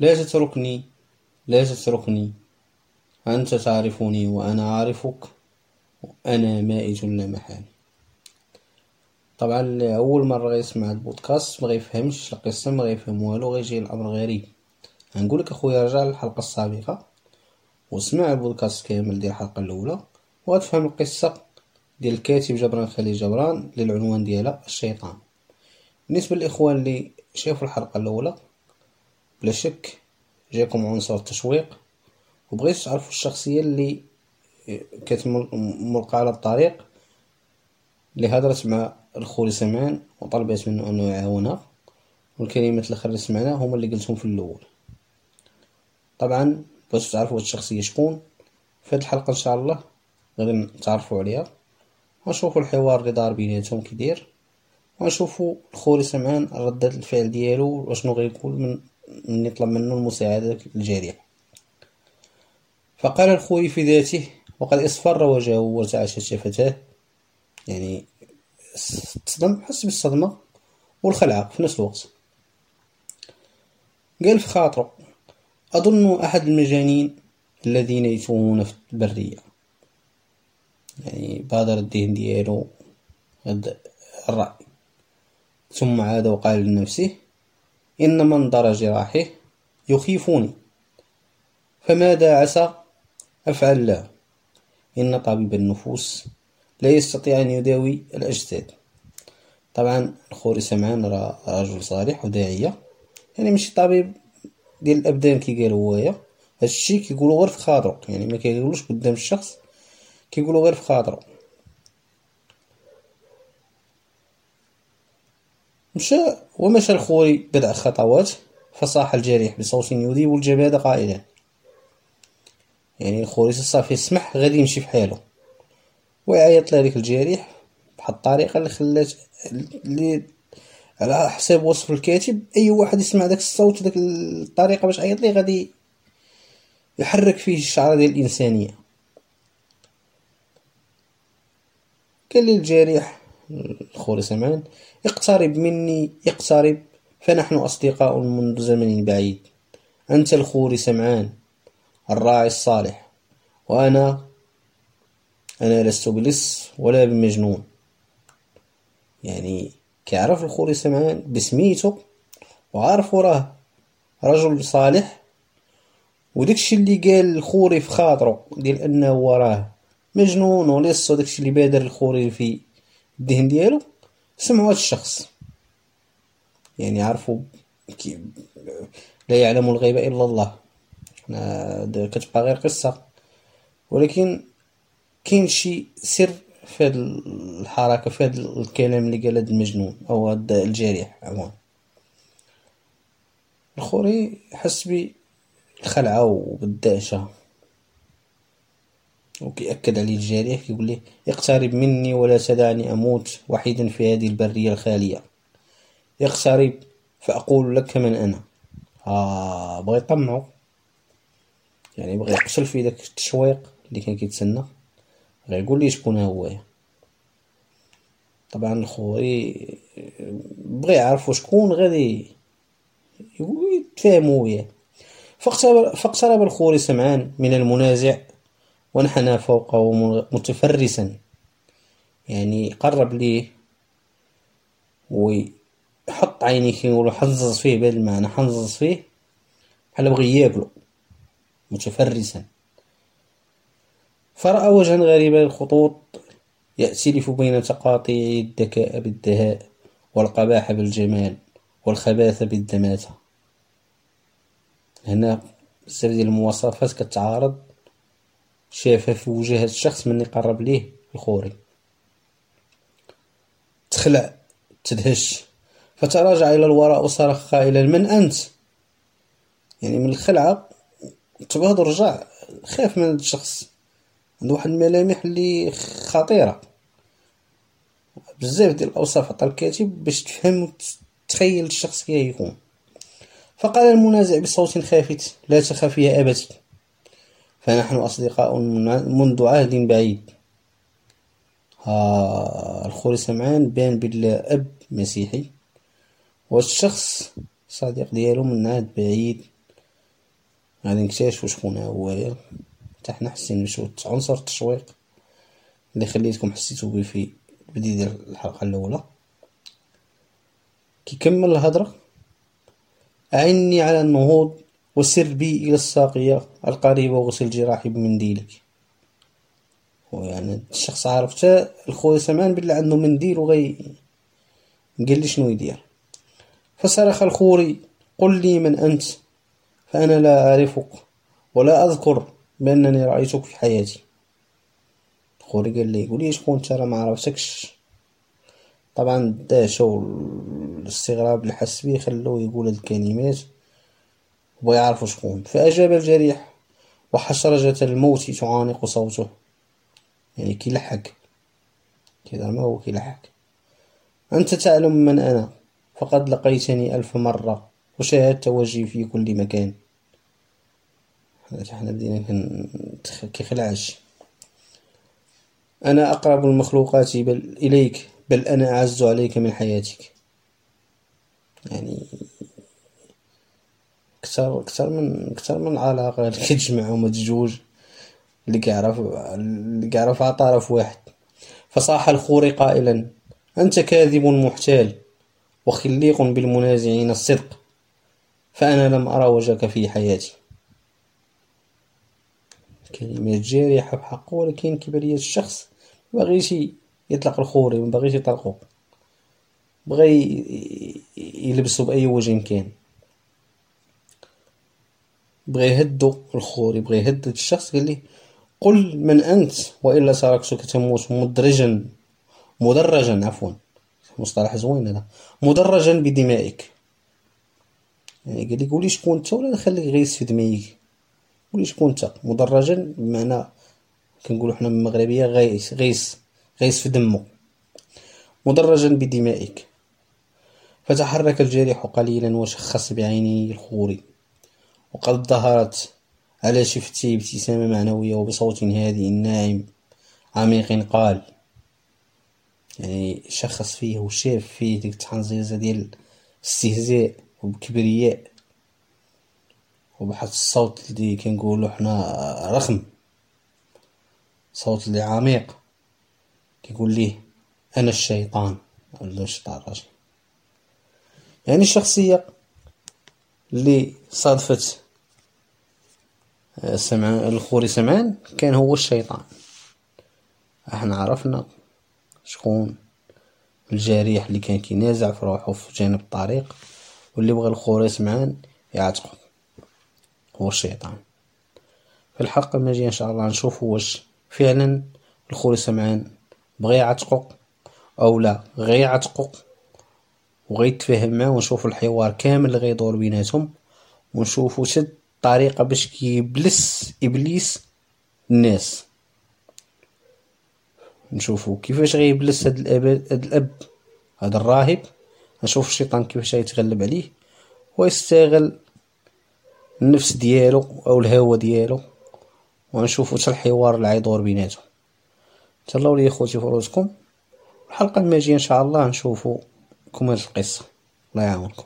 لا تتركني لا تتركني. أنت تعرفني وأنا أعرفك أنا مائت لا محال طبعا أول مرة غيسمع البودكاست مغيفهمش القصة مغيفهم والو غيجي الأمر غريب. غنقولك أخويا رجع للحلقة السابقة واسمع البودكاست كامل ديال الحلقة الأولى وغتفهم القصة ديال الكاتب جبران خليل جبران للعنوان ديالها الشيطان. بالنسبة للإخوان اللي شافوا الحلقة الأولى بلا شك جاكم عنصر التشويق وبغيتو تعرفوا الشخصية اللي كانت ملقى على الطريق اللي هضرت مع الخوري سمعان وطلبت منه أنه يعاونها والكلمات الاخرى اللي سمعناها هما اللي قلتهم في الأول. طبعا باش تعرفوا الشخصية شكون في هاد الحلقة إن شاء الله غادي نتعرفوا عليها ونشوفوا الحوار اللي دار بيناتهم كيدير ونشوفوا الخوري سمعان ردة الفعل ديالو وشنو غيقول من من يطلب منه المساعدة الجارية. فقال الخوري في ذاته وقد اصفر وجهه وارتعشت شفتاه. يعني تصدم حس بالصدمة والخلعة في نفس الوقت. قال في خاطره أظن أحد المجانين الذين يتوهون في البرية. يعني بادر الذهن ديالو هاد الرأي. ثم عاد وقال لنفسه إن منظر جراحه يخيفني. فماذا عسى؟ أفعل له إن طبيب النفوس لا يستطيع أن يداوي الأجساد. طبعا الخوري سمعان راه رجل صالح وداعية. يعني ماشي طبيب ديال الأبدان كي قال هوايا هادشي كيقولو غير في خاطرو. يعني ما كيقولوش قدام الشخص كيقولو غير في خاطرو. مشى ومشى الخوري بضع خطوات فصاح الجريح بصوت يذيب الجماد قائلا. يعني الخوري صافي سمح غادي يمشي في حاله. ويعيط لهذيك الجريح بواحد الطريقة اللي خلات اللي على حساب وصف الكاتب أي واحد يسمع داك الصوت داك الطريقة باش عيط ليه غادي يحرك فيه الشعرة ديال الإنسانية. قال لي الجريح الخوري سمعان اقترب مني اقترب. فنحن أصدقاء منذ زمن بعيد. أنت الخوري سمعان. الراعي الصالح. وأنا أنا لست بلص ولا بمجنون. يعني كيعرف الخوري سمعان؟ بسميتو وعارف راه رجل صالح. وداكشي اللي قال الخوري في خاطرو ديال أنه راه مجنون ولص وداكشي اللي بادر الخوري في الذهن ديالو سمعوا هذا الشخص. يعني عرفوا لا يعلم الغيب إلا الله. كتبقى غير قصة. ولكن كاين شي سر في هاد الحركة في هاد الكلام اللي قال هاد المجنون أو هاد الجارح عموما. الخوري حس بالخلعة وبالدهشة. وكيأكد عليه الجريح كيقول ليه اقترب مني ولا تدعني أموت وحيدا في هذه البرية الخالية. اقترب فأقول لك من أنا. آه بغى يطمعو يعني بغى يقتل في داك التشويق اللي كان كيتسنى. غيقول لي شكون هو. طبعا الخوري بغى يعرف شكون غادي يتفاهموا وياه فاقترب الخوري سمعان من المنازع وانحنى فوقه متفرسا. يعني قرب ليه ويحط عينيه كيقولوا حنزز فيه المعنى حنزز فيه بحال بغى ياكلو متفرسا. فرأى وجها غريبا الخطوط يأتلف بين تقاطيع الذكاء بالدهاء والقباح بالجمال والخباثة بالدماتة هنا بزاف ديال المواصفات كتعارض شافها في وجه هاد الشخص من قرب ليه الخوري تخلع تدهش. فتراجع إلى الوراء وصرخ قائلا من أنت؟ يعني من الخلعة تبهض ورجع خاف من هاد الشخص. عنده واحد الملامح اللي خطيرة. بزاف ديال الأوصاف عطا الكاتب باش تفهم وتخيل الشخص كيف يكون. فقال المنازع بصوت خافت لا تخاف يا أبتي. فنحن أصدقاء منذ عهد بعيد. ها الخوري سمعان بان بالله أب مسيحي والشخص صديق ديالو من عهد بعيد. غادي نكتشفو شكون هو حتى حنا حسينا بشو عنصر التشويق اللي خليتكم حسيتو به في ديال الحلقة الأولى. كيكمل الهضرة أعني على النهوض وسر بي إلى الساقية القريبة وغسل جراحي بمنديلك يعني الشخص عارف حتى الخويا سمعان بلي عنده منديل وغي قال لي شنو يدير. فصرخ الخوري قل لي من أنت فأنا لا أعرفك ولا أذكر بأنني رأيتك في حياتي. الخوري قال لي قولي شكون راه ما عرفتكش. طبعا الدهشة والاستغراب اللي حس بيه خلوه يقول هاد الكلمات. وبغى يعرفو شكون. فأجاب الجريح وحشرجة الموت تعانق صوته. يعني كيلحق كذا ما هو كيلحق أنت تعلم من أنا. فقد لقيتني ألف مرة وشاهدت وجهي في كل مكان. حنا بدينا كيخلعش أنا أقرب المخلوقات بل إليك بل أنا أعز عليك من حياتك. يعني كتر كتر من كتر من علاقة اللي كتجمعهم هاد الجوج اللي كيعرف اللي كيعرف طرف واحد. فصاح الخوري قائلا أنت كاذب محتال وخليق بالمنازعين الصدق فأنا لم أرى وجهك في حياتي. كلمات جارحة بحقه ولكن كبرية الشخص. مبغيش يطلق الخوري مبغيش يطلقو. بغى يلبسو بأي وجه كان. بغى يهدو الخوري بغى يهدد الشخص قال ليه قل من أنت وإلا تركتك تموت مدرجا مدرجا عفوا. مصطلح زوين هذا. مدرجا بدمائك. يعني قال لي قولي شكون أنت ولا نخليك غيس في دميك قولي شكون أنت. مدرجا بمعنى كنقولو حنا بالمغربيه غيس غيس غيس في دمو مدرجا بدمائك. فتحرك الجارح قليلا وشخص بعينيه الخوري وقد ظهرت على شفتيه ابتسامة معنوية وبصوت هادئ ناعم عميق قال يعني شخص فيه وشاف فيه ديك التحنزيزة ديال الاستهزاء وبكبرياء. وبواحد الصوت اللي كنقولو حنا رخم صوت اللي عميق. كيقول ليه أنا الشيطان ولا الشيطان الرجيم. يعني الشخصية اللي صادفت سمعان الخوري سمعان كان هو الشيطان. إحنا عرفنا شكون الجريح اللي كان كينازع في روحو في جانب الطريق واللي بغى الخوري سمعان يعتقو هو الشيطان. في الحلقة الماجية إن شاء الله نشوفو واش فعلا الخوري سمعان بغى يعتقو أو لا. غي يعتقو وغيتفاهم معاه ونشوفو الحوار كامل اللي غيدور بيناتهم ونشوفو شد طريقة باش كيبلس إبليس الناس. نشوفو كيفاش غيبلس هاد الأب هاد الأب هاد الراهب نشوف الشيطان كيفاش غيتغلب عليه ويستغل النفس ديالو أو الهوى ديالو ونشوفو حتى الحوار اللي غيدور بيناتهم. تهلاو لي خوتي فروسكم الحلقة الماجية إن شاء الله نشوفو كمال القصه الله يعاونكم